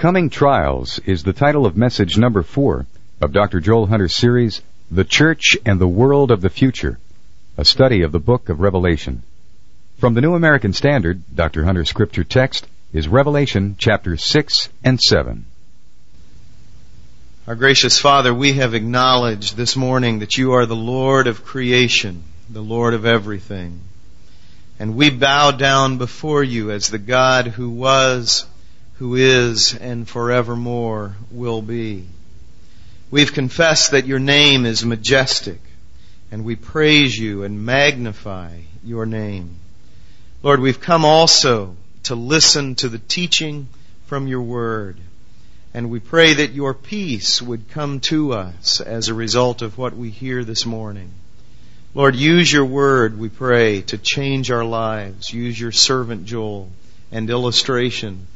Coming Trials is the title of message number four of Dr. Joel Hunter's series, The Church and the World of the Future, a study of the book of Revelation. From the New American Standard, Dr. Hunter's scripture text is Revelation chapter 6 and 7. Our gracious Father, we have acknowledged this morning that you are the Lord of creation, the Lord of everything. And we bow down before you as the God who was, who is, and forevermore will be. We've confessed that your name is majestic, and we praise you and magnify your name. Lord, we've come also to listen to the teaching from your word. And we pray that your peace would come to us as a result of what we hear this morning. Lord, use your word, we pray, to change our lives. Use your servant Joel and illustration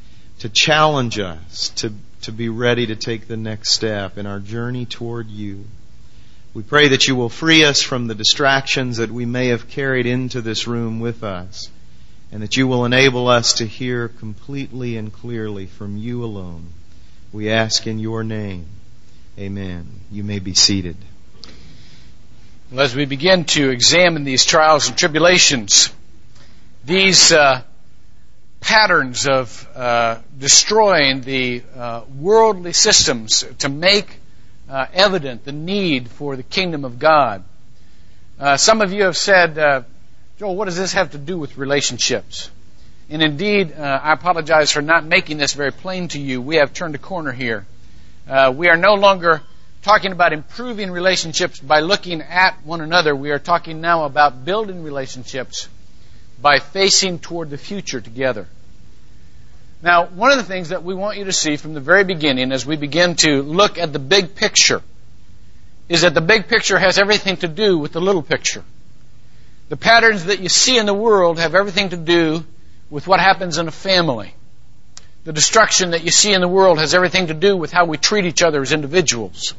to challenge us to, to be ready to take the next step in our journey toward you. We pray that you will free us from the distractions that we may have carried into this room with us, and that you will enable us to hear completely and clearly from you alone. We ask in your name. Amen. You may be seated. As we begin to examine these trials and tribulations, these uh, patterns of uh, destroying the uh, worldly systems to make uh, evident the need for the kingdom of God. Uh, some of you have said, uh, Joel, what does this have to do with relationships? And indeed, uh, I apologize for not making this very plain to you. We have turned a corner here. we are no longer talking about improving relationships by looking at one another. We are talking now about building relationships by facing toward the future together. Now, one of the things that we want you to see from the very beginning as we begin to look at the big picture is that the big picture has everything to do with the little picture. The patterns that you see in the world have everything to do with what happens in a family. The destruction that you see in the world has everything to do with how we treat each other as individuals.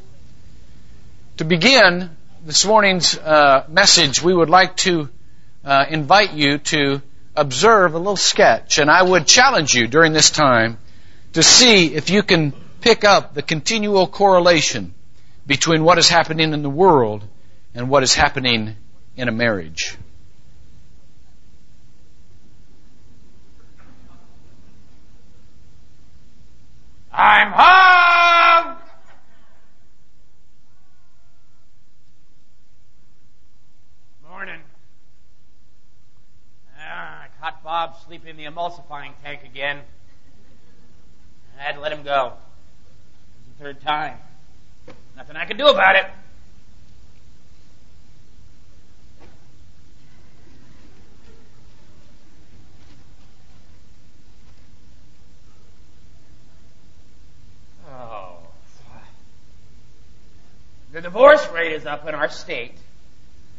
To begin this morning's uh, message, we would like to uh, invite you to observe a little sketch, and I would challenge you during this time to see if you can pick up the continual correlation between what is happening in the world and what is happening in a marriage. I'm home! Morning. Ah, I caught Bob sleeping in the emulsifying tank again. I had to let him go. It's the third time. Nothing I could do about it. Oh. The divorce rate is up in our state.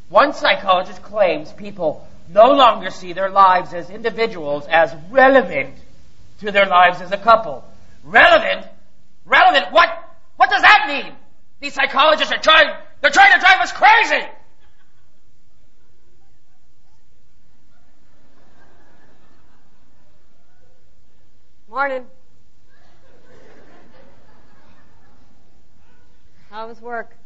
One psychologist claims people no longer see their lives as individuals as relevant to their lives as a couple. Relevant? Relevant? What? What does that mean? These psychologists are trying, they're trying to drive us crazy! Morning. How was work?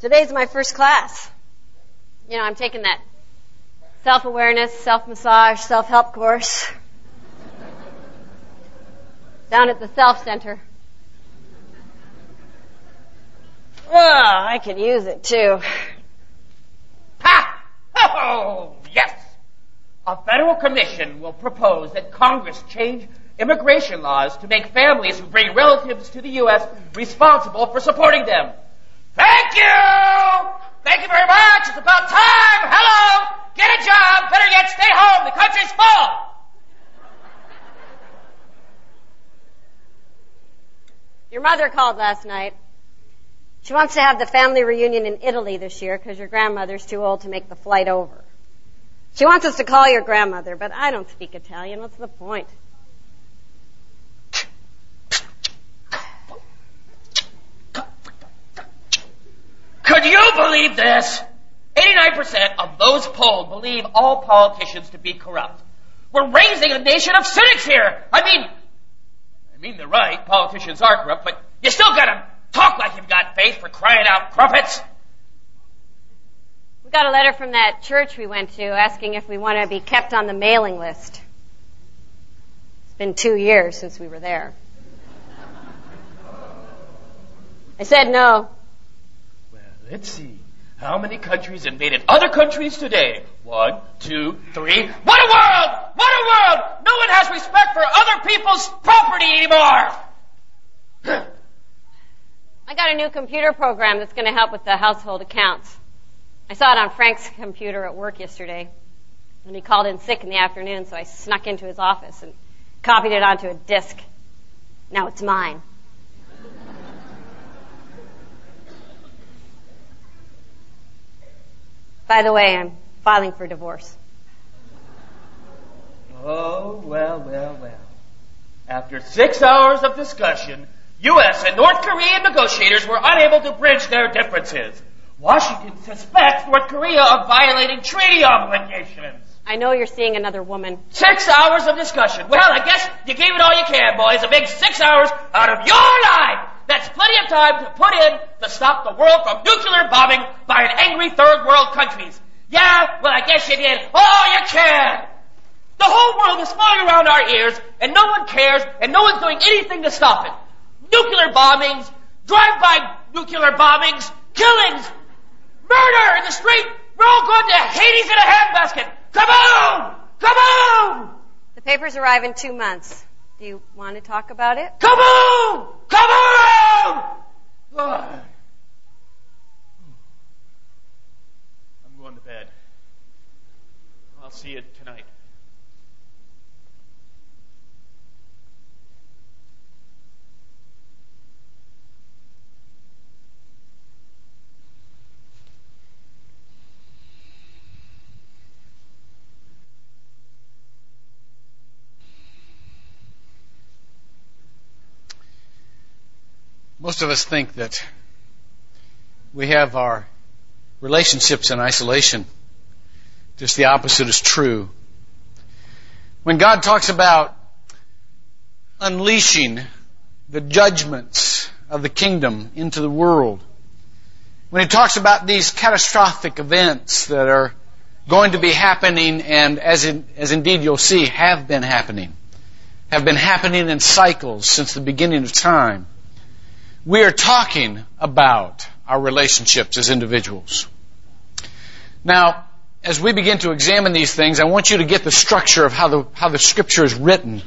Today's my first class. You know, I'm taking that self-awareness, self-massage, self-help course down at the Self Center. Oh, I could use it too. Ha! Oh, yes! A federal commission will propose that Congress change immigration laws to make families who bring relatives to the U.S. responsible for supporting them. Thank you! Thank you very much. It's about time. Hello! Get a job. Better yet, stay home. The country's full. Your mother called last night. She wants to have the family reunion in Italy this year because your grandmother's too old to make the flight over. She wants us to call your grandmother, but I don't speak Italian. What's the point? Could you believe this? 89% of those polled believe all politicians to be corrupt. We're raising a nation of cynics here. I mean, I mean they're right. Politicians are corrupt, but you still gotta talk like you've got faith for crying out crumpets. We got a letter from that church we went to asking if we want to be kept on the mailing list. It's been two years since we were there. I said no. Let's see. How many countries invaded other countries today? One, two, three. What a world! What a world! No one has respect for other people's property anymore! I got a new computer program that's going to help with the household accounts. I saw it on Frank's computer at work yesterday. And he called in sick in the afternoon, so I snuck into his office and copied it onto a disk. Now it's mine. By the way, I'm filing for divorce. Oh, well, well, well. After six hours of discussion, U.S. and North Korean negotiators were unable to bridge their differences. Washington suspects North Korea of violating treaty obligations. I know you're seeing another woman. Six hours of discussion. Well, I guess you gave it all you can, boys. A big six hours out of your life. That's plenty of time to put in to stop the world from nuclear bombing by an angry third world countries. Yeah, well, I guess you did all you can. The whole world is flying around our ears, and no one cares, and no one's doing anything to stop it. Nuclear bombings, drive-by nuclear bombings, killings, murder in the street. We're all going to Hades in a handbasket. Come on! Come on! The papers arrive in two months. Do you want to talk about it? Come on! Come on! I'm going to bed. I'll see you tonight. Most of us think that we have our relationships in isolation. Just the opposite is true. When God talks about unleashing the judgments of the kingdom into the world, when He talks about these catastrophic events that are going to be happening and as, in, as indeed you'll see have been happening, have been happening in cycles since the beginning of time, we are talking about our relationships as individuals. Now, as we begin to examine these things, I want you to get the structure of how the, how the scripture is written.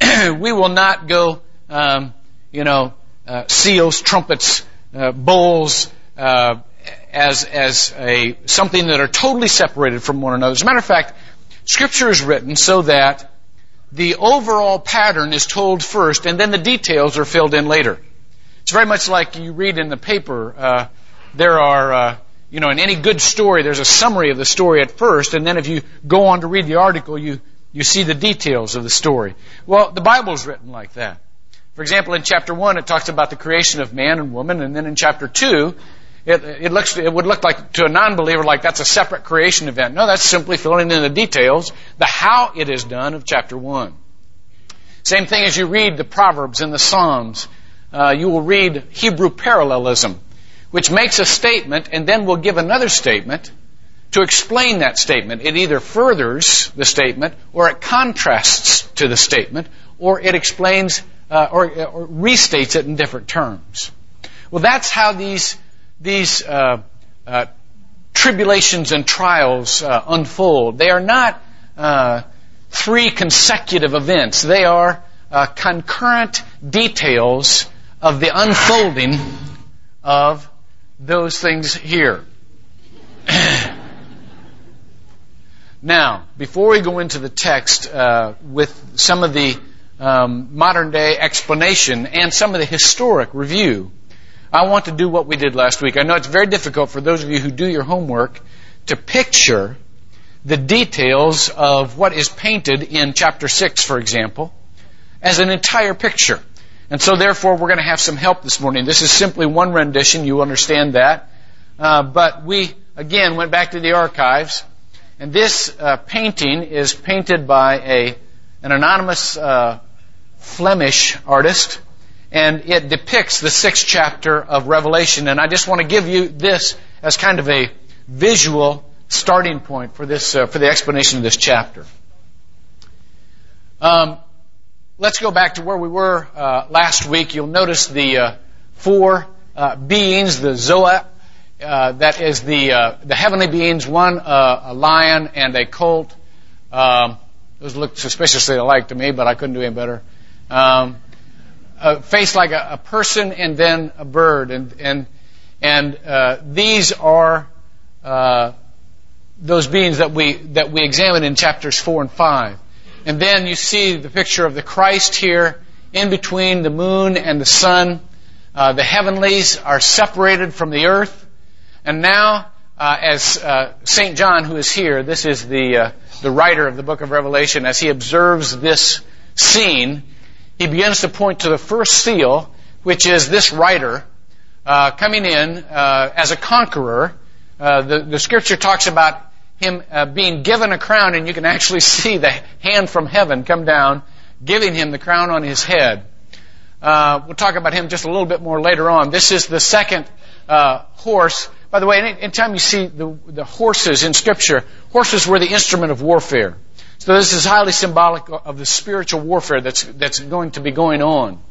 we will not go, um, you know, uh, seals, trumpets, uh, bowls, uh, as, as a, something that are totally separated from one another. As a matter of fact, scripture is written so that the overall pattern is told first and then the details are filled in later. It's very much like you read in the paper. Uh, there are, uh, you know, in any good story, there's a summary of the story at first, and then if you go on to read the article, you you see the details of the story. Well, the Bible is written like that. For example, in chapter one, it talks about the creation of man and woman, and then in chapter two, it, it looks it would look like to a non-believer like that's a separate creation event. No, that's simply filling in the details, the how it is done of chapter one. Same thing as you read the Proverbs and the Psalms uh, you will read Hebrew parallelism, which makes a statement and then will give another statement to explain that statement. It either furthers the statement or it contrasts to the statement or it explains uh, or, or, restates it in different terms. Well, that's how these these uh, uh tribulations and trials uh, unfold. They are not uh, three consecutive events. They are concurrent details of the unfolding of those things here. now, before we go into the text uh, with some of the um, modern day explanation and some of the historic review, I want to do what we did last week. I know it's very difficult for those of you who do your homework to picture the details of what is painted in chapter 6, for example, as an entire picture. And so therefore we're going to have some help this morning. This is simply one rendition, you understand that. Uh, but we, again, went back to the archives And this uh, painting is painted by a an anonymous uh, Flemish artist, and it depicts the sixth chapter of Revelation. And I just want to give you this as kind of a visual starting point for this uh, for the explanation of this chapter. Um, let's go back to where we were uh, last week. You'll notice the uh, four uh, beings, the Zoa, uh, that is the uh, the heavenly beings, one a lion and a colt. Um, those look suspiciously alike to me, but I couldn't do any better. Um, a face like a, a, person and then a bird, and and and uh, these are uh, those beings that we that we examine in chapters four and five. And then you see the picture of the Christ here in between the moon and the sun. Uh, the heavenlies are separated from the earth, and now uh, as uh, Saint John, who is here, this is the uh, the writer of the book of Revelation, as he observes this scene, he begins to point to the first seal, which is this writer uh, coming in uh, as a conqueror. Uh, the, the scripture talks about him uh, being given a crown, and you can actually see the hand from heaven come down, giving him the crown on his head. Uh, we'll talk about him just a little bit more later on. This is the second horse by the way, anytime you see the, the horses in Scripture, horses were the instrument of warfare. So this is highly symbolic of the spiritual warfare that's that's going to be going on.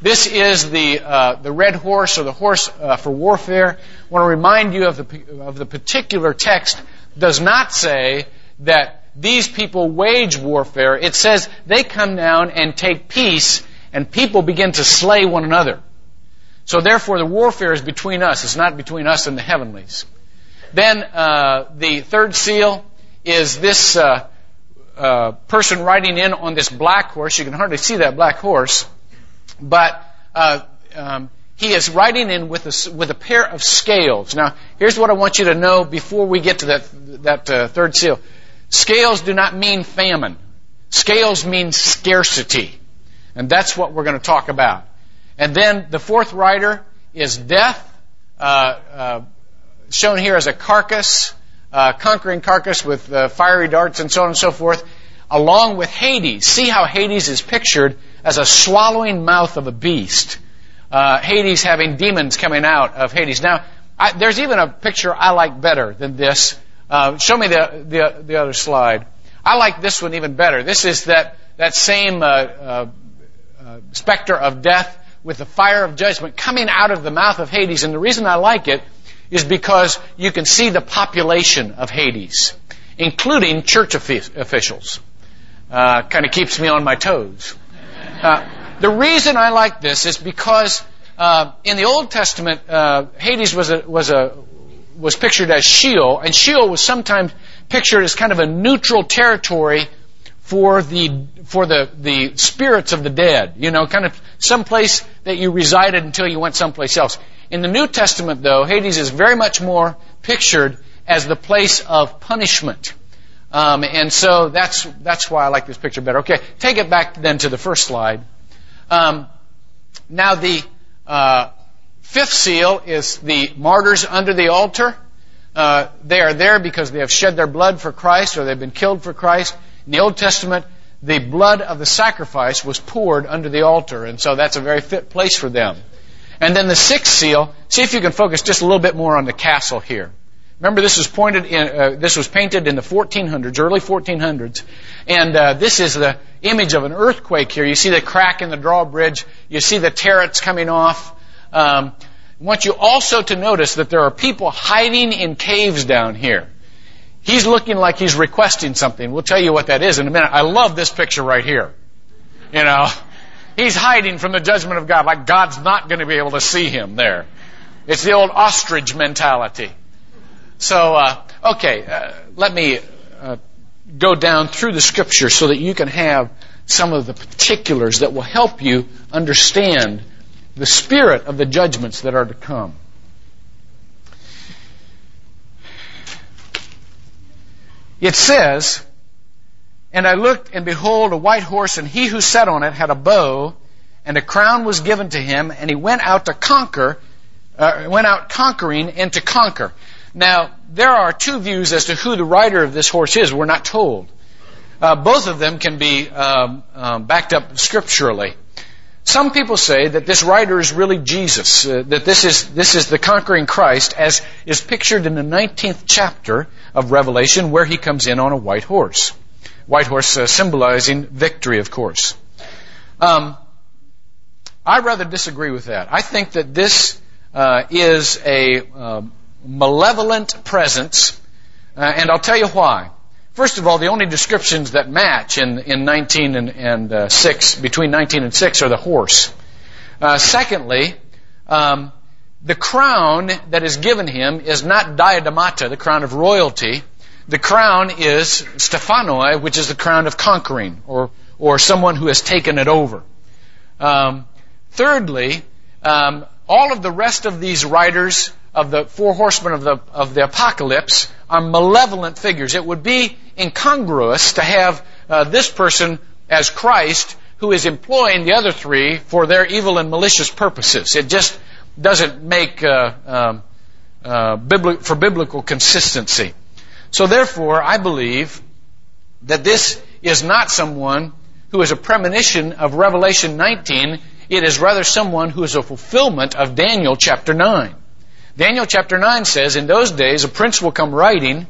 This is the uh, the red horse or the horse uh, for warfare. I want to remind you of the of the particular text does not say that these people wage warfare. It says they come down and take peace, and people begin to slay one another. So therefore, the warfare is between us. It's not between us and the heavenlies. Then uh, the third seal is this uh, uh, person riding in on this black horse. You can hardly see that black horse, but uh, um, he is riding in with a, with a pair of scales. Now, here's what I want you to know before we get to that that uh, third seal. Scales do not mean famine. Scales mean scarcity, and that's what we're going to talk about. And then the fourth rider is death, uh, uh, shown here as a carcass, uh, conquering carcass with uh, fiery darts and so on and so forth, along with Hades. See how Hades is pictured as a swallowing mouth of a beast. Uh, Hades having demons coming out of Hades. Now, I, there's even a picture I like better than this. Uh, show me the, the, the other slide. I like this one even better. This is that that same specter of death with the fire of judgment coming out of the mouth of Hades. And the reason I like it is because you can see the population of Hades, including church officials. Uh, kind of keeps me on my toes. Uh, the reason I like this is because uh, in the Old Testament, uh, Hades was a, was a was pictured as Sheol, and Sheol was sometimes pictured as kind of a neutral territory for the for the the spirits of the dead. You know, kind of some place that you resided until you went someplace else. In the New Testament, though, Hades is very much more pictured as the place of punishment. Um, and so that's that's why I like this picture better. Okay, take it back then to the first slide. Um, now the uh, fifth seal is the martyrs under the altar. Uh, they are there because they have shed their blood for Christ or they've been killed for Christ. In the Old Testament, the blood of the sacrifice was poured under the altar, and so that's a very fit place for them. And then the sixth seal, see if you can focus just a little bit more on the castle here. Remember, this was pointed in, uh, this was painted in the 1400s, early 1400s, and uh, this is the image of an earthquake here. You see the crack in the drawbridge. You see the turrets coming off. Um, I want you also to notice that there are people hiding in caves down here. He's looking like he's requesting something. We'll tell you what that is in a minute. I love this picture right here. You know, he's hiding from the judgment of God, like God's not going to be able to see him there. It's the old ostrich mentality. So, uh, okay, uh, let me uh, go down through the scripture so that you can have some of the particulars that will help you understand the spirit of the judgments that are to come. It says, And I looked, and behold, a white horse, and he who sat on it had a bow, and a crown was given to him, and he went out to conquer, uh, went out conquering and to conquer. Now, there are two views as to who the rider of this horse is. We're not told. Uh, both of them can be um, um, backed up scripturally. Some people say that this rider is really Jesus, uh, that this is, this is the conquering Christ as is pictured in the 19th chapter of Revelation where he comes in on a white horse. White horse uh, symbolizing victory, of course. Um, I rather disagree with that. I think that this uh, is a um, malevolent presence, uh, and I'll tell you why. First of all, the only descriptions that match in, in 19 and, and uh, 6, between 19 and 6, are the horse. Uh, secondly, um, the crown that is given him is not diademata, the crown of royalty. The crown is stephanoi, which is the crown of conquering, or, or someone who has taken it over. Um, thirdly, um, all of the rest of these riders of the four horsemen of the, of the apocalypse are malevolent figures. It would be incongruous to have uh, this person as Christ who is employing the other three for their evil and malicious purposes. It just doesn't make uh, um, uh, bibli- for biblical consistency. So therefore, I believe that this is not someone who is a premonition of Revelation 19. It is rather someone who is a fulfillment of Daniel chapter 9. Daniel chapter 9 says, In those days a prince will come riding,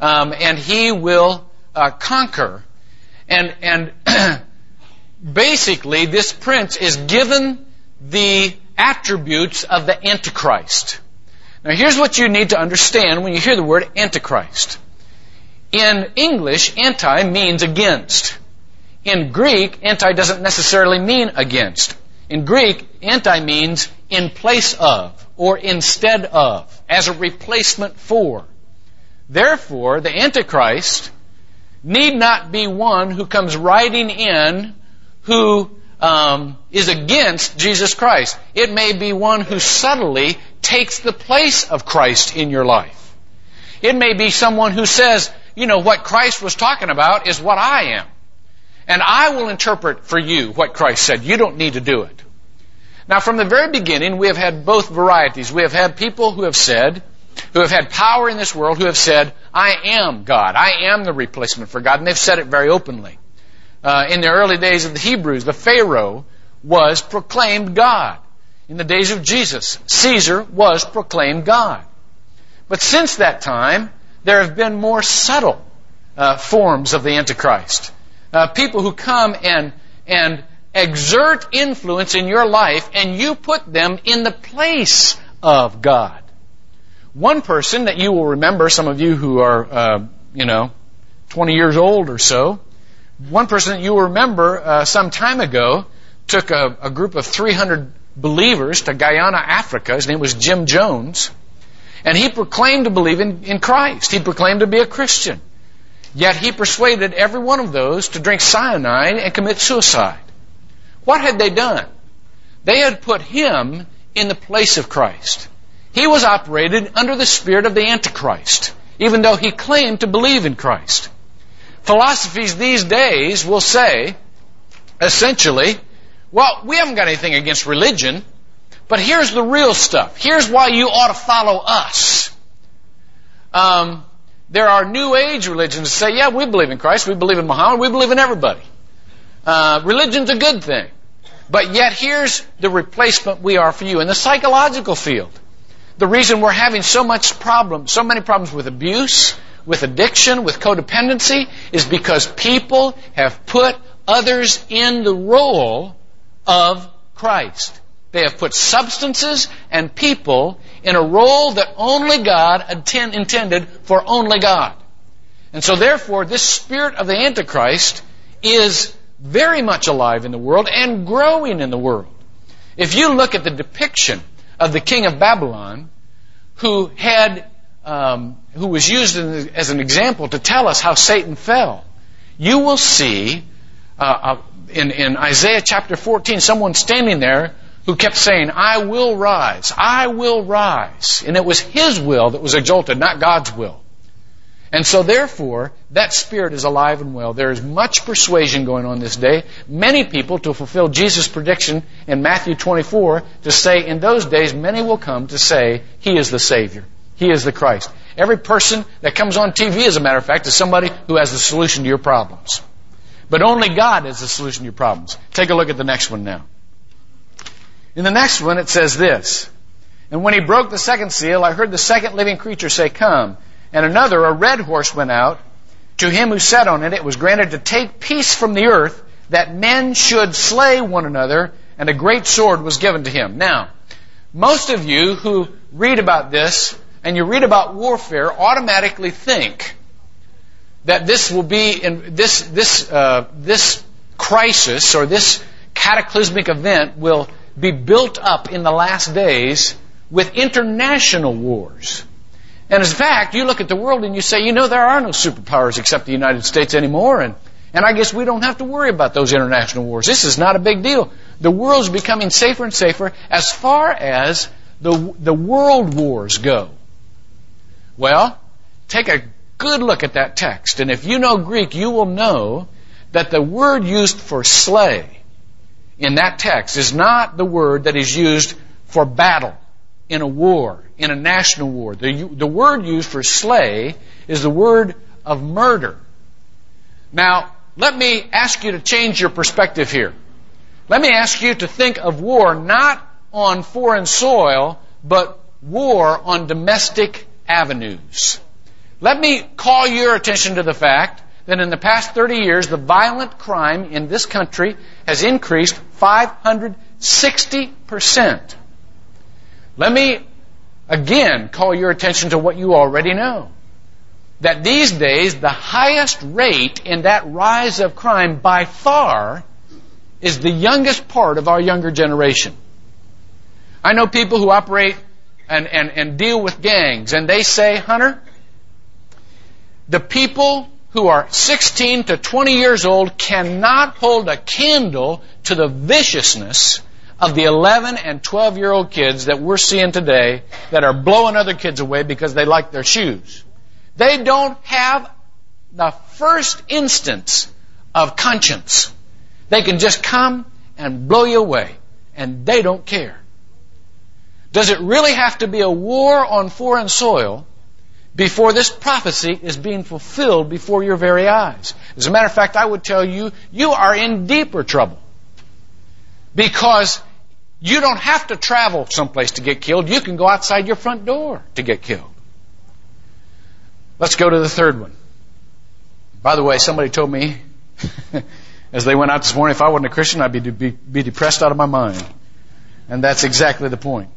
um, and he will uh, conquer. And, and basically, this prince is given the attributes of the Antichrist. Now, here's what you need to understand when you hear the word Antichrist. In English, anti means against. In Greek, anti doesn't necessarily mean against. In Greek, anti means in place of or instead of, as a replacement for. Therefore, the Antichrist need not be one who comes riding in who um, is against Jesus Christ. It may be one who subtly takes the place of Christ in your life. It may be someone who says, you know, what Christ was talking about is what I am. And I will interpret for you what Christ said. You don't need to do it. Now, from the very beginning, we have had both varieties. We have had people who have said, who have had power in this world, who have said, I am God. I am the replacement for God. And they've said it very openly. Uh, in the early days of the Hebrews, the Pharaoh was proclaimed God. In the days of Jesus, Caesar was proclaimed God. But since that time, there have been more subtle uh, forms of the Antichrist. Uh, people who come and and exert influence in your life and you put them in the place of God. One person that you will remember, some of you who are, uh, you know, 20 years old or so, one person that you will remember uh, some time ago took a, a group of 300 believers to Guyana, Africa. His name was Jim Jones. And he proclaimed to believe in, in Christ. He proclaimed to be a Christian. Yet he persuaded every one of those to drink cyanide and commit suicide. What had they done? They had put him in the place of Christ. He was operated under the spirit of the Antichrist, even though he claimed to believe in Christ. Philosophies these days will say, essentially, well, we haven't got anything against religion, but here's the real stuff. Here's why you ought to follow us. Um, there are New Age religions that say, yeah, we believe in Christ, we believe in Muhammad, we believe in everybody. Uh, religion's a good thing. But yet here's the replacement we are for you. In the psychological field, the reason we're having so much problem, so many problems with abuse, with addiction, with codependency, is because people have put others in the role of Christ. They have put substances and people in a role that only God intended for only God. And so therefore, this spirit of the Antichrist is very much alive in the world and growing in the world. If you look at the depiction of the king of Babylon, who had, um, who was used as an example to tell us how Satan fell, you will see uh, uh, in, in Isaiah chapter 14 someone standing there who kept saying, I will rise, I will rise. And it was his will that was exalted, not God's will. And so therefore, that spirit is alive and well. There is much persuasion going on this day. Many people, to fulfill Jesus' prediction in Matthew 24, to say in those days many will come to say, He is the Savior. He is the Christ. Every person that comes on TV, as a matter of fact, is somebody who has the solution to your problems. But only God has the solution to your problems. Take a look at the next one now. In the next one, it says this. And when he broke the second seal, I heard the second living creature say, Come. And another, a red horse, went out. To him who sat on it, it was granted to take peace from the earth, that men should slay one another, and a great sword was given to him. Now, most of you who read about this and you read about warfare automatically think that this will be in this this uh, this crisis or this cataclysmic event will be built up in the last days with international wars. And in fact, you look at the world and you say, you know, there are no superpowers except the United States anymore, and and I guess we don't have to worry about those international wars. This is not a big deal. The world's becoming safer and safer as far as the, the world wars go. Well, take a good look at that text. And if you know Greek, you will know that the word used for slay in that text is not the word that is used for battle in a war, in a national war. The, the word used for slay is the word of murder. Now, let me ask you to change your perspective here. Let me ask you to think of war not on foreign soil, but war on domestic avenues. Let me call your attention to the fact that in the past 30 years, the violent crime in this country has increased 560%. Let me again call your attention to what you already know that these days the highest rate in that rise of crime by far is the youngest part of our younger generation. I know people who operate and, and, and deal with gangs, and they say, Hunter, the people who are 16 to 20 years old cannot hold a candle to the viciousness of the 11 and 12 year old kids that we're seeing today that are blowing other kids away because they like their shoes. They don't have the first instance of conscience. They can just come and blow you away, and they don't care. Does it really have to be a war on foreign soil before this prophecy is being fulfilled before your very eyes? As a matter of fact, I would tell you, you are in deeper trouble. Because you don't have to travel someplace to get killed. You can go outside your front door to get killed. Let's go to the third one. By the way, somebody told me as they went out this morning, if I wasn't a Christian, I'd be, be, be depressed out of my mind. And that's exactly the point.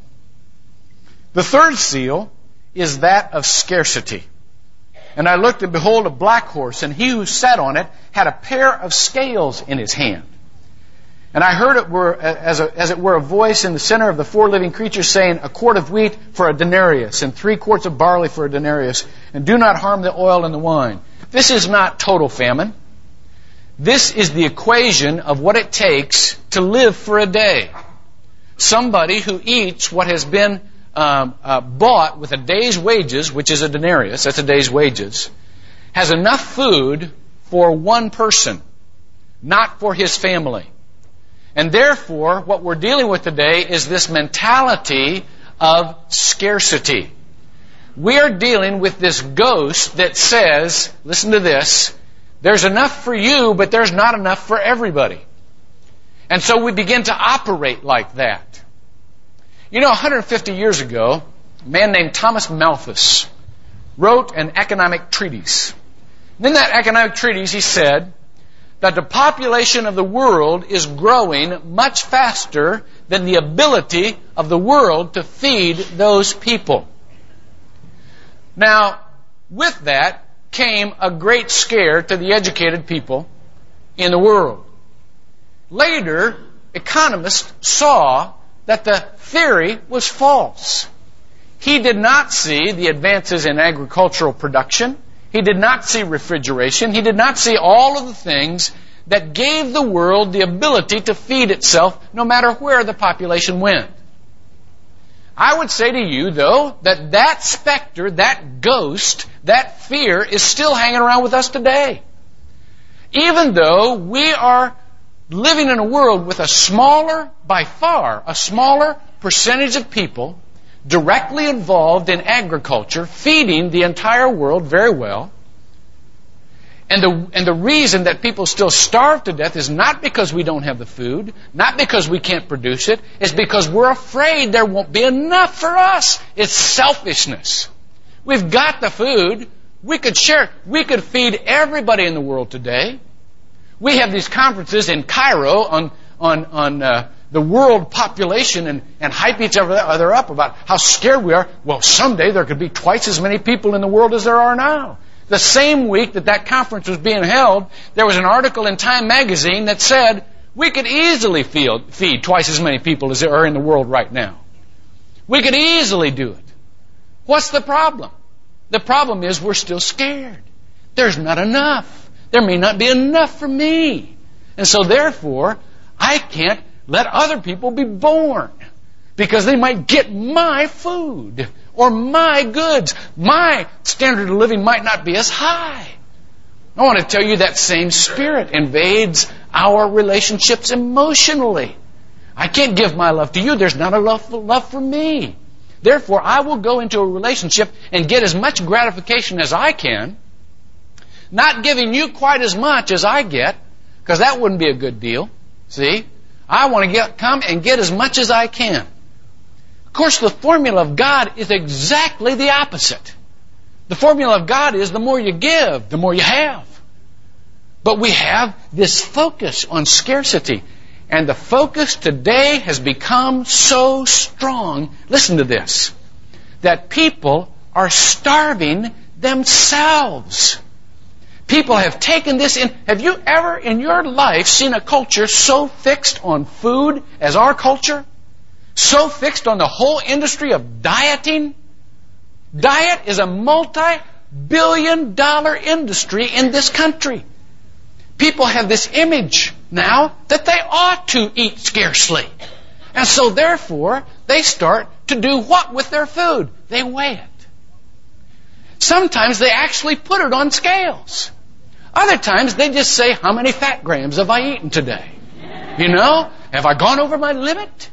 The third seal is that of scarcity. And I looked and behold a black horse, and he who sat on it had a pair of scales in his hand. And I heard it were, as, a, as it were a voice in the center of the four living creatures saying, A quart of wheat for a denarius, and three quarts of barley for a denarius, and do not harm the oil and the wine. This is not total famine. This is the equation of what it takes to live for a day. Somebody who eats what has been um, uh, bought with a day's wages, which is a denarius, that's a day's wages, has enough food for one person, not for his family. And therefore, what we're dealing with today is this mentality of scarcity. We are dealing with this ghost that says, listen to this, there's enough for you, but there's not enough for everybody. And so we begin to operate like that. You know, 150 years ago, a man named Thomas Malthus wrote an economic treatise. in that economic treatise, he said, that the population of the world is growing much faster than the ability of the world to feed those people. Now, with that came a great scare to the educated people in the world. Later, economists saw that the theory was false. He did not see the advances in agricultural production. He did not see refrigeration. He did not see all of the things that gave the world the ability to feed itself no matter where the population went. I would say to you, though, that that specter, that ghost, that fear is still hanging around with us today. Even though we are living in a world with a smaller, by far, a smaller percentage of people directly involved in agriculture, feeding the entire world very well. And the, and the reason that people still starve to death is not because we don't have the food, not because we can't produce it, it's because we're afraid there won't be enough for us. It's selfishness. We've got the food. We could share. We could feed everybody in the world today. We have these conferences in Cairo on, on, on uh, the world population and, and hype each other up about how scared we are. Well, someday there could be twice as many people in the world as there are now. The same week that that conference was being held, there was an article in Time magazine that said we could easily feed, feed twice as many people as there are in the world right now. We could easily do it. What's the problem? The problem is we're still scared. There's not enough. There may not be enough for me. And so therefore, I can't let other people be born because they might get my food or my goods. My standard of living might not be as high. I want to tell you that same spirit invades our relationships emotionally. I can't give my love to you. There's not enough love for me. Therefore, I will go into a relationship and get as much gratification as I can, not giving you quite as much as I get, because that wouldn't be a good deal. See? I want to get, come and get as much as I can. Of course, the formula of God is exactly the opposite. The formula of God is the more you give, the more you have. But we have this focus on scarcity. And the focus today has become so strong, listen to this, that people are starving themselves. People have taken this in. Have you ever in your life seen a culture so fixed on food as our culture? So fixed on the whole industry of dieting? Diet is a multi-billion dollar industry in this country. People have this image now that they ought to eat scarcely. And so therefore, they start to do what with their food? They weigh it. Sometimes they actually put it on scales. Other times they just say, how many fat grams have I eaten today? You know, have I gone over my limit?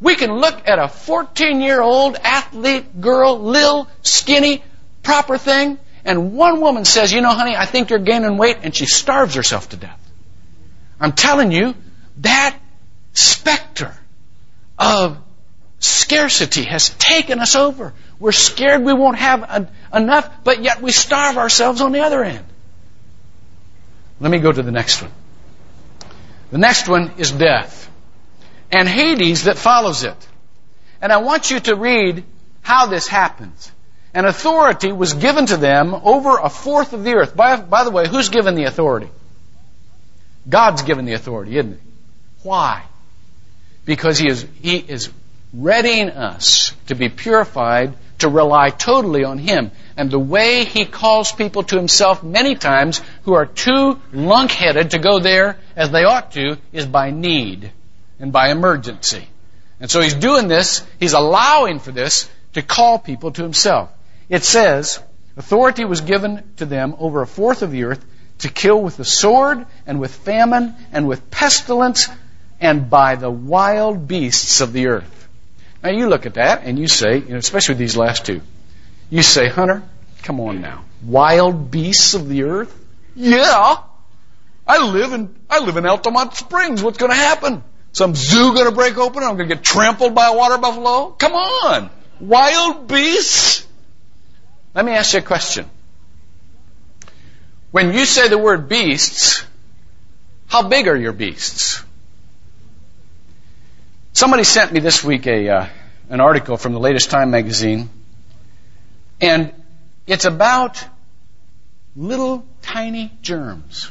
We can look at a 14 year old athlete girl, lil, skinny, proper thing, and one woman says, you know, honey, I think you're gaining weight, and she starves herself to death. I'm telling you, that specter of scarcity has taken us over. We're scared we won't have enough, but yet we starve ourselves on the other end. Let me go to the next one. The next one is death. And Hades that follows it. And I want you to read how this happens. An authority was given to them over a fourth of the earth. By, by the way, who's given the authority? God's given the authority, isn't he? Why? Because he is, he is readying us to be purified to rely totally on Him. And the way He calls people to Himself many times who are too lunk-headed to go there as they ought to is by need and by emergency. And so He's doing this, He's allowing for this to call people to Himself. It says, authority was given to them over a fourth of the earth to kill with the sword and with famine and with pestilence and by the wild beasts of the earth. Now you look at that and you say, you know, especially with these last two, you say, Hunter, come on now. Wild beasts of the earth? Yeah. I live in, I live in Altamonte Springs. What's to happen? Some zoo to break open? I'm to get trampled by a water buffalo? Come on. Wild beasts? Let me ask you a question. When you say the word beasts, how big are your beasts? Somebody sent me this week a uh, an article from the latest Time magazine, and it's about little tiny germs.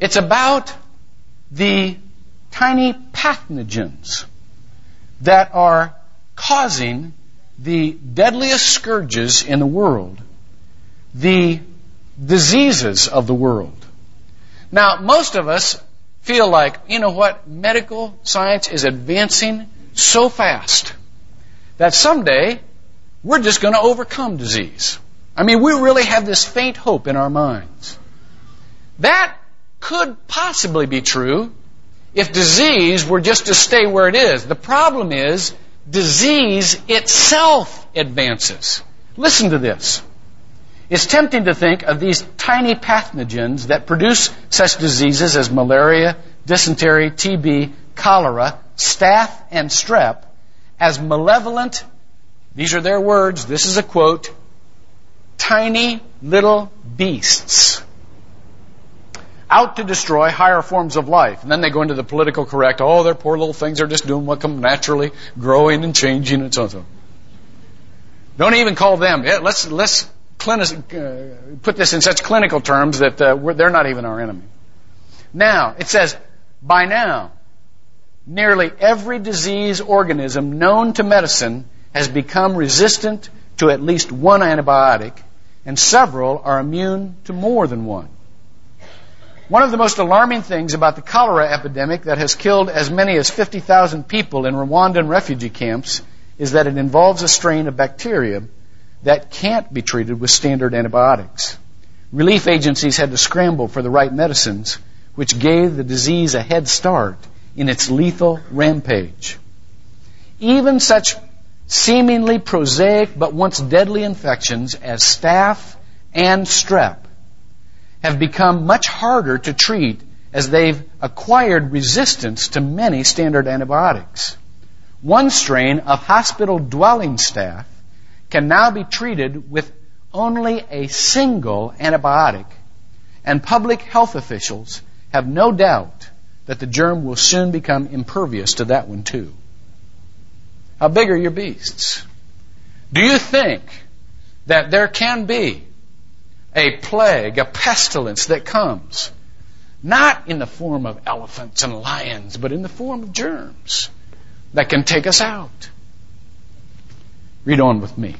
It's about the tiny pathogens that are causing the deadliest scourges in the world, the diseases of the world. Now, most of us feel like, you know what, medical science is advancing so fast that someday we're just going to overcome disease. I mean, we really have this faint hope in our minds. That could possibly be true if disease were just to stay where it is. The problem is disease itself advances. Listen to this. It's tempting to think of these tiny pathogens that produce such diseases as malaria, dysentery, TB, cholera, staph, and strep as malevolent, these are their words, this is a quote, tiny little beasts out to destroy higher forms of life. And then they go into the political correct, oh, their poor little things are just doing what comes naturally, growing and changing and so on. Don't even call them. Let's let's uh, put this in such clinical terms that uh, they're not even our enemy. Now it says, by now, nearly every disease organism known to medicine has become resistant to at least one antibiotic, and several are immune to more than one. One of the most alarming things about the cholera epidemic that has killed as many as 50,000 people in Rwandan refugee camps is that it involves a strain of bacteria that can't be treated with standard antibiotics. Relief agencies had to scramble for the right medicines, which gave the disease a head start in its lethal rampage. Even such seemingly prosaic but once deadly infections as staph and strep have become much harder to treat as they've acquired resistance to many standard antibiotics. One strain of hospital dwelling staph can now be treated with only a single antibiotic, and public health officials have no doubt that the germ will soon become impervious to that one too. How big are your beasts? Do you think that there can be a plague, a pestilence that comes. Not in the form of elephants and lions, but in the form of germs that can take us out. Read on with me.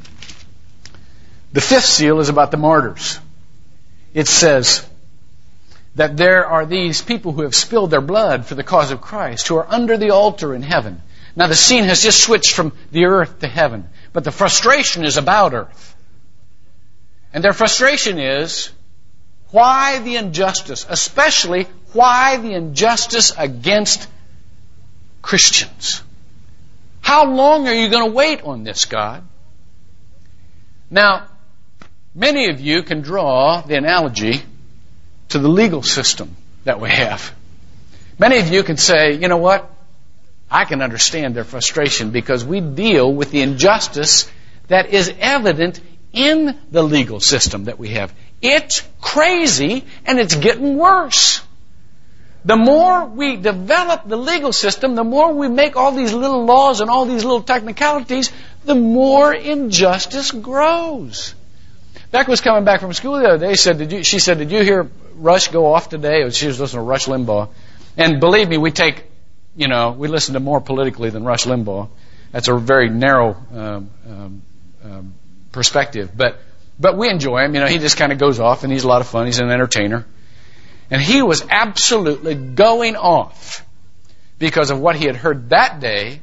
The fifth seal is about the martyrs. It says that there are these people who have spilled their blood for the cause of Christ, who are under the altar in heaven. Now the scene has just switched from the earth to heaven, but the frustration is about earth. And their frustration is why the injustice, especially why the injustice against Christians? How long are you going to wait on this, God? Now, many of you can draw the analogy to the legal system that we have. Many of you can say, you know what? I can understand their frustration because we deal with the injustice that is evident in the legal system that we have. It's crazy and it's getting worse. The more we develop the legal system, the more we make all these little laws and all these little technicalities, the more injustice grows. Beck was coming back from school the other day. Said, did you, she said, "Did you hear Rush go off today?" She was listening to Rush Limbaugh, and believe me, we take, you know, we listen to more politically than Rush Limbaugh. That's a very narrow um, um, um, perspective. But but we enjoy him. You know, he just kind of goes off, and he's a lot of fun. He's an entertainer, and he was absolutely going off because of what he had heard that day.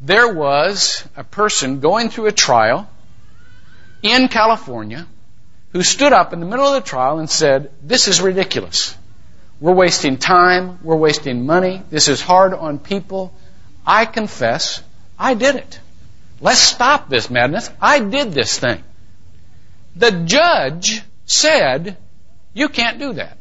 There was a person going through a trial in California who stood up in the middle of the trial and said, "This is ridiculous. We're wasting time. We're wasting money. This is hard on people. I confess, I did it." Let's stop this madness. I did this thing. The judge said, you can't do that.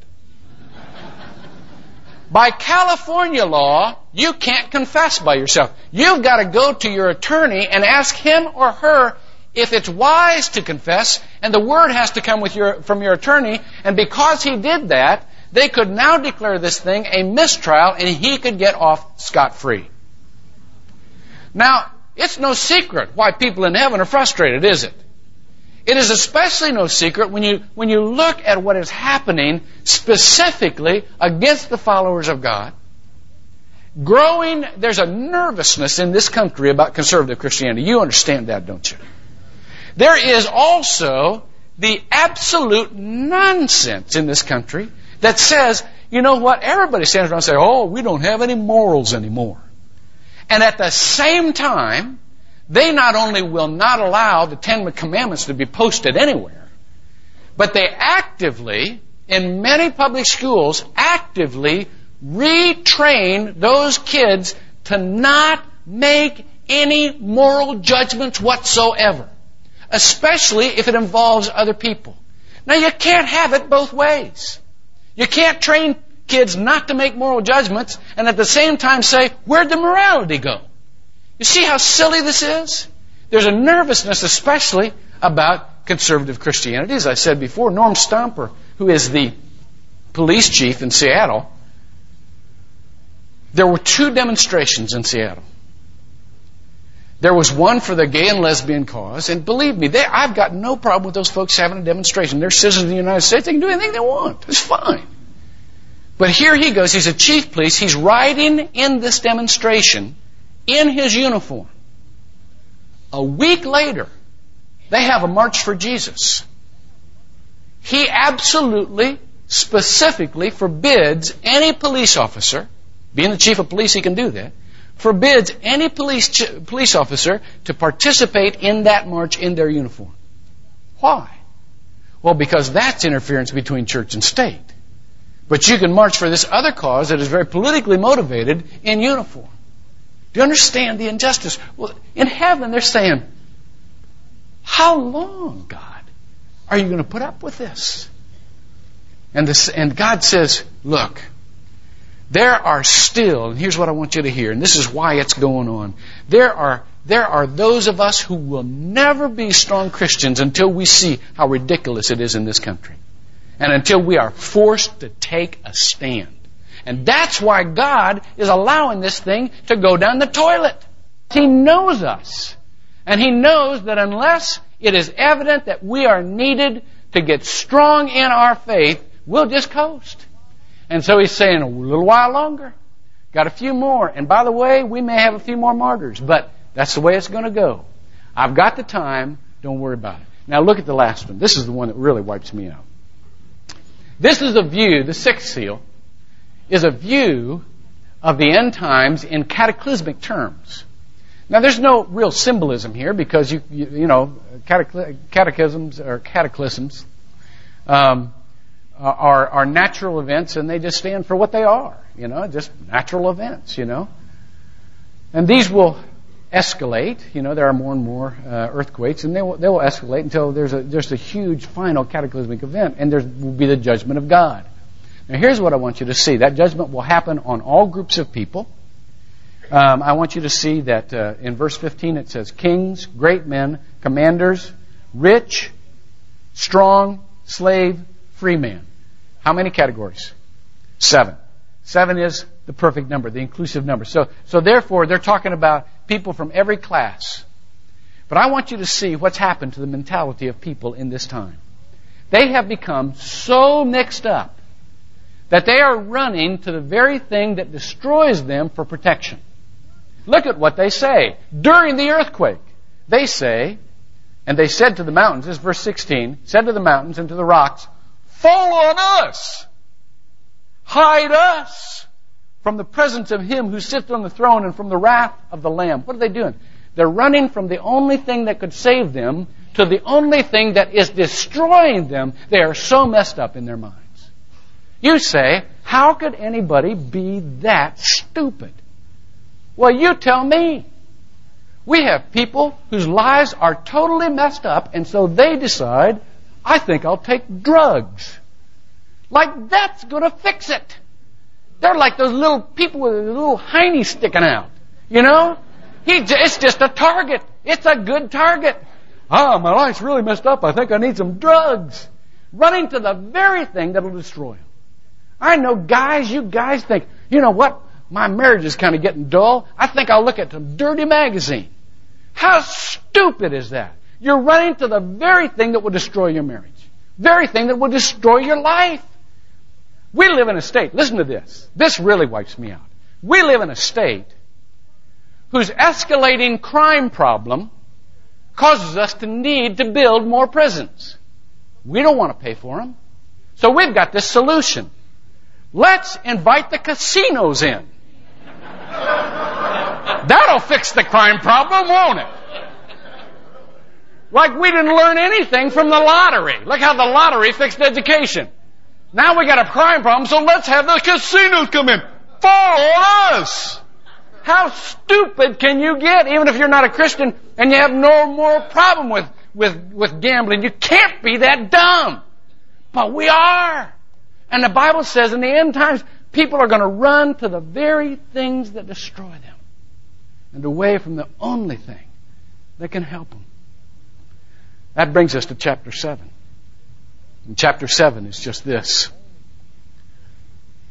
By California law, you can't confess by yourself. You've got to go to your attorney and ask him or her if it's wise to confess, and the word has to come your, from your attorney, and because he did that, they could now declare this thing a mistrial and he could get off scot free. Now, it's no secret why people in heaven are frustrated, is it? It is especially no secret when you, when you look at what is happening specifically against the followers of God. Growing, there's a nervousness in this country about conservative Christianity. You understand that, don't you? There is also the absolute nonsense in this country that says, you know what, everybody stands around and says, oh, we don't have any morals anymore. And at the same time, they not only will not allow the Ten Commandments to be posted anywhere, but they actively, in many public schools, actively retrain those kids to not make any moral judgments whatsoever, especially if it involves other people. Now you can't have it both ways. You can't train kids not to make moral judgments and at the same time say, where'd the morality go? You see how silly this is? There's a nervousness especially about conservative Christianity. As I said before, Norm Stamper, who is the police chief in Seattle, there were two demonstrations in Seattle. There was one for the gay and lesbian cause, and believe me, they, I've got no problem with those folks having a demonstration. They're citizens of the United States. They can do anything they want. It's fine. But here he goes. He's a chief police. He's riding in this demonstration in his uniform. A week later, they have a March for Jesus. He absolutely, specifically forbids any police officer, being the chief of police, he can do that, forbids any police, police officer to participate in that march in their uniform. Why? Well, because that's interference between church and state. But you can march for this other cause that is very politically motivated in uniform. Do you understand the injustice? Well, in heaven, they're saying, How long, God, are you going to put up with this? And, this, and God says, Look, there are still, and here's what I want you to hear, and this is why it's going on. There are, there are those of us who will never be strong Christians until we see how ridiculous it is in this country. And until we are forced to take a stand. And that's why God is allowing this thing to go down the toilet. He knows us. And He knows that unless it is evident that we are needed to get strong in our faith, we'll just coast. And so He's saying a little while longer. Got a few more. And by the way, we may have a few more martyrs, but that's the way it's going to go. I've got the time. Don't worry about it. Now look at the last one. This is the one that really wipes me out. This is a view, the sixth seal, is a view of the end times in cataclysmic terms. Now, there's no real symbolism here because you, you, you know, catechisms or cataclysms um, are, are natural events and they just stand for what they are, you know, just natural events, you know. And these will escalate, you know, there are more and more uh, earthquakes and they will, they will escalate until there's a, there's a huge final cataclysmic event and there will be the judgment of God. Now, here's what I want you to see. That judgment will happen on all groups of people. Um, I want you to see that uh, in verse 15 it says, kings, great men, commanders, rich, strong, slave, free man. How many categories? Seven. Seven is the perfect number, the inclusive number. So, so therefore, they're talking about people from every class. But I want you to see what's happened to the mentality of people in this time. They have become so mixed up that they are running to the very thing that destroys them for protection. Look at what they say. During the earthquake, they say, and they said to the mountains, this is verse 16, said to the mountains and to the rocks, fall on us! Hide us from the presence of him who sits on the throne and from the wrath of the Lamb. What are they doing? They're running from the only thing that could save them to the only thing that is destroying them. They are so messed up in their mind. You say, how could anybody be that stupid? Well, you tell me. We have people whose lives are totally messed up, and so they decide, I think I'll take drugs. Like that's gonna fix it. They're like those little people with a little hiney sticking out. You know? He, it's just a target. It's a good target. Ah, my life's really messed up. I think I need some drugs. Running to the very thing that'll destroy him. I know guys, you guys think, you know what? My marriage is kind of getting dull. I think I'll look at some dirty magazine. How stupid is that? You're running to the very thing that will destroy your marriage. Very thing that will destroy your life. We live in a state, listen to this. This really wipes me out. We live in a state whose escalating crime problem causes us to need to build more prisons. We don't want to pay for them. So we've got this solution. Let's invite the casinos in. That'll fix the crime problem, won't it? Like we didn't learn anything from the lottery. Look how the lottery fixed education. Now we got a crime problem, so let's have the casinos come in. Follow us! How stupid can you get, even if you're not a Christian and you have no moral problem with, with, with gambling? You can't be that dumb. But we are. And the Bible says in the end times, people are going to run to the very things that destroy them and away from the only thing that can help them. That brings us to chapter 7. And chapter 7 is just this.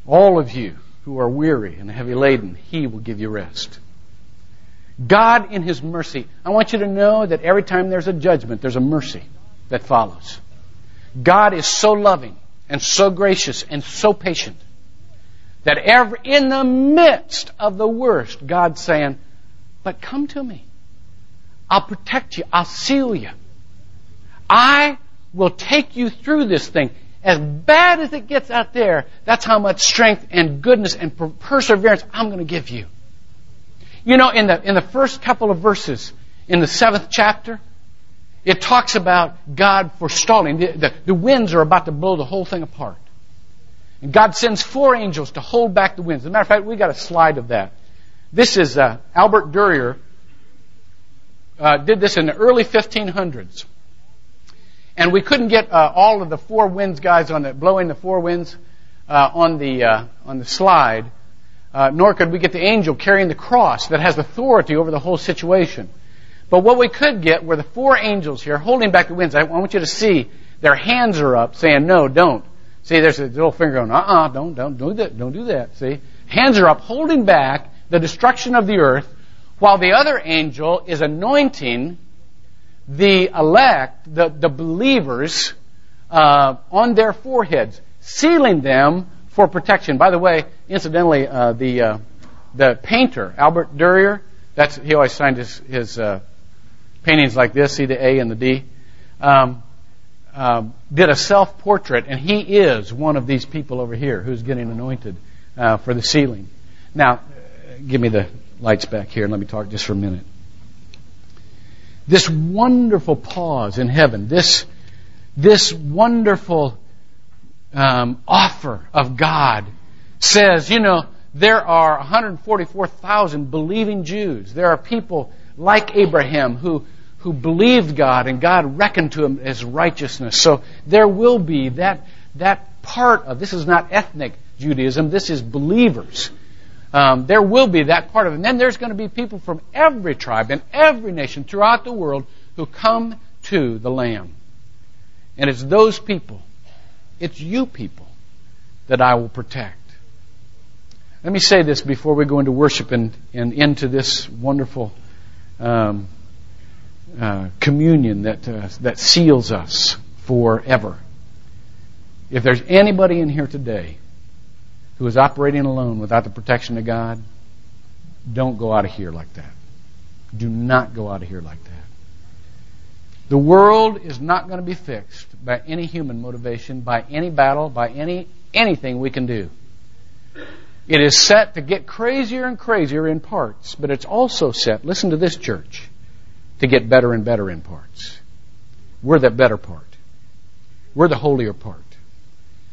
All of you who are weary and heavy laden, He will give you rest. God in His mercy, I want you to know that every time there's a judgment, there's a mercy that follows. God is so loving and so gracious and so patient that ever in the midst of the worst, God's saying, but come to me. I'll protect you. I'll seal you. I will take you through this thing. As bad as it gets out there, that's how much strength and goodness and perseverance I'm going to give you. You know, in the, in the first couple of verses in the seventh chapter, it talks about God forestalling. The, the, the winds are about to blow the whole thing apart. And God sends four angels to hold back the winds. As a matter of fact, we got a slide of that. This is uh, Albert Durer uh, did this in the early 1500s. And we couldn't get uh, all of the four winds guys on the blowing the four winds uh, on the uh, on the slide, uh, nor could we get the angel carrying the cross that has authority over the whole situation. But what we could get were the four angels here holding back the winds. I want you to see their hands are up, saying, "No, don't." See, there's a little finger going, "Uh-uh, don't, don't do that, don't do that." See, hands are up, holding back the destruction of the earth, while the other angel is anointing the elect, the, the believers, uh, on their foreheads, sealing them for protection. By the way, incidentally, uh, the uh, the painter Albert Durer, that's he always signed his his uh, paintings like this. See the A and the D. Um, um, did a self portrait, and he is one of these people over here who's getting anointed uh, for the sealing. Now, give me the lights back here and let me talk just for a minute. This wonderful pause in heaven, this, this wonderful um, offer of God says, you know, there are 144,000 believing Jews. There are people like Abraham who, who believed God and God reckoned to him as righteousness. So there will be that, that part of, this is not ethnic Judaism, this is believers um, there will be that part of it. And then there's going to be people from every tribe and every nation throughout the world who come to the Lamb. And it's those people, it's you people, that I will protect. Let me say this before we go into worship and, and into this wonderful um, uh, communion that, uh, that seals us forever. If there's anybody in here today who is operating alone without the protection of God, don't go out of here like that. Do not go out of here like that. The world is not going to be fixed by any human motivation, by any battle, by any anything we can do. It is set to get crazier and crazier in parts, but it's also set, listen to this church, to get better and better in parts. We're the better part. We're the holier part.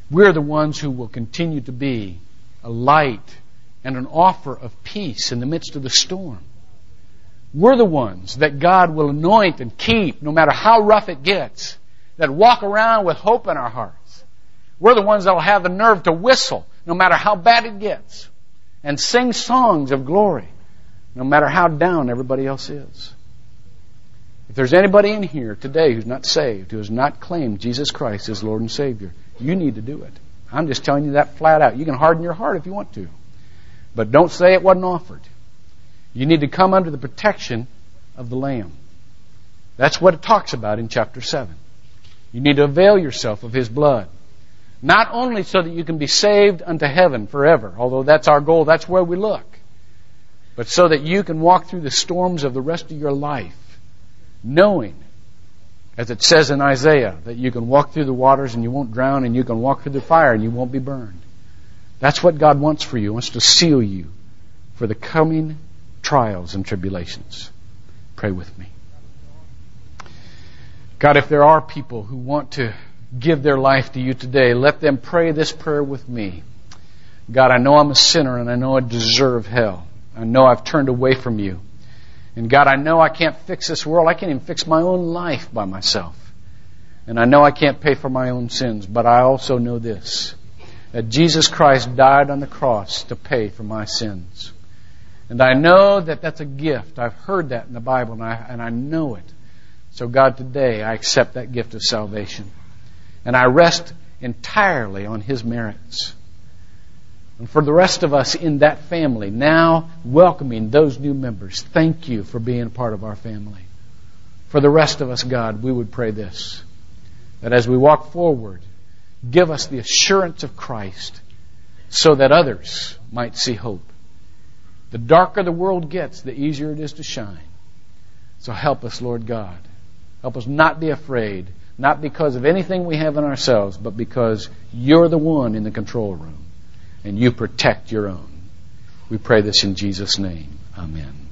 We're the ones who will continue to be a light and an offer of peace in the midst of the storm. We're the ones that God will anoint and keep no matter how rough it gets, that walk around with hope in our hearts. We're the ones that will have the nerve to whistle no matter how bad it gets and sing songs of glory no matter how down everybody else is. If there's anybody in here today who's not saved, who has not claimed Jesus Christ as Lord and Savior, you need to do it. I'm just telling you that flat out. You can harden your heart if you want to. But don't say it wasn't offered. You need to come under the protection of the Lamb. That's what it talks about in chapter 7. You need to avail yourself of His blood. Not only so that you can be saved unto heaven forever, although that's our goal, that's where we look, but so that you can walk through the storms of the rest of your life, knowing as it says in Isaiah, that you can walk through the waters and you won't drown, and you can walk through the fire and you won't be burned. That's what God wants for you. He wants to seal you for the coming trials and tribulations. Pray with me. God, if there are people who want to give their life to you today, let them pray this prayer with me. God, I know I'm a sinner and I know I deserve hell. I know I've turned away from you. And God, I know I can't fix this world. I can't even fix my own life by myself. And I know I can't pay for my own sins, but I also know this that Jesus Christ died on the cross to pay for my sins. And I know that that's a gift. I've heard that in the Bible and I, and I know it. So God, today I accept that gift of salvation. And I rest entirely on His merits. And for the rest of us in that family, now welcoming those new members, thank you for being a part of our family. For the rest of us, God, we would pray this that as we walk forward, give us the assurance of Christ so that others might see hope. The darker the world gets, the easier it is to shine. So help us, Lord God. Help us not be afraid, not because of anything we have in ourselves, but because you're the one in the control room and you protect your own. We pray this in Jesus' name. Amen.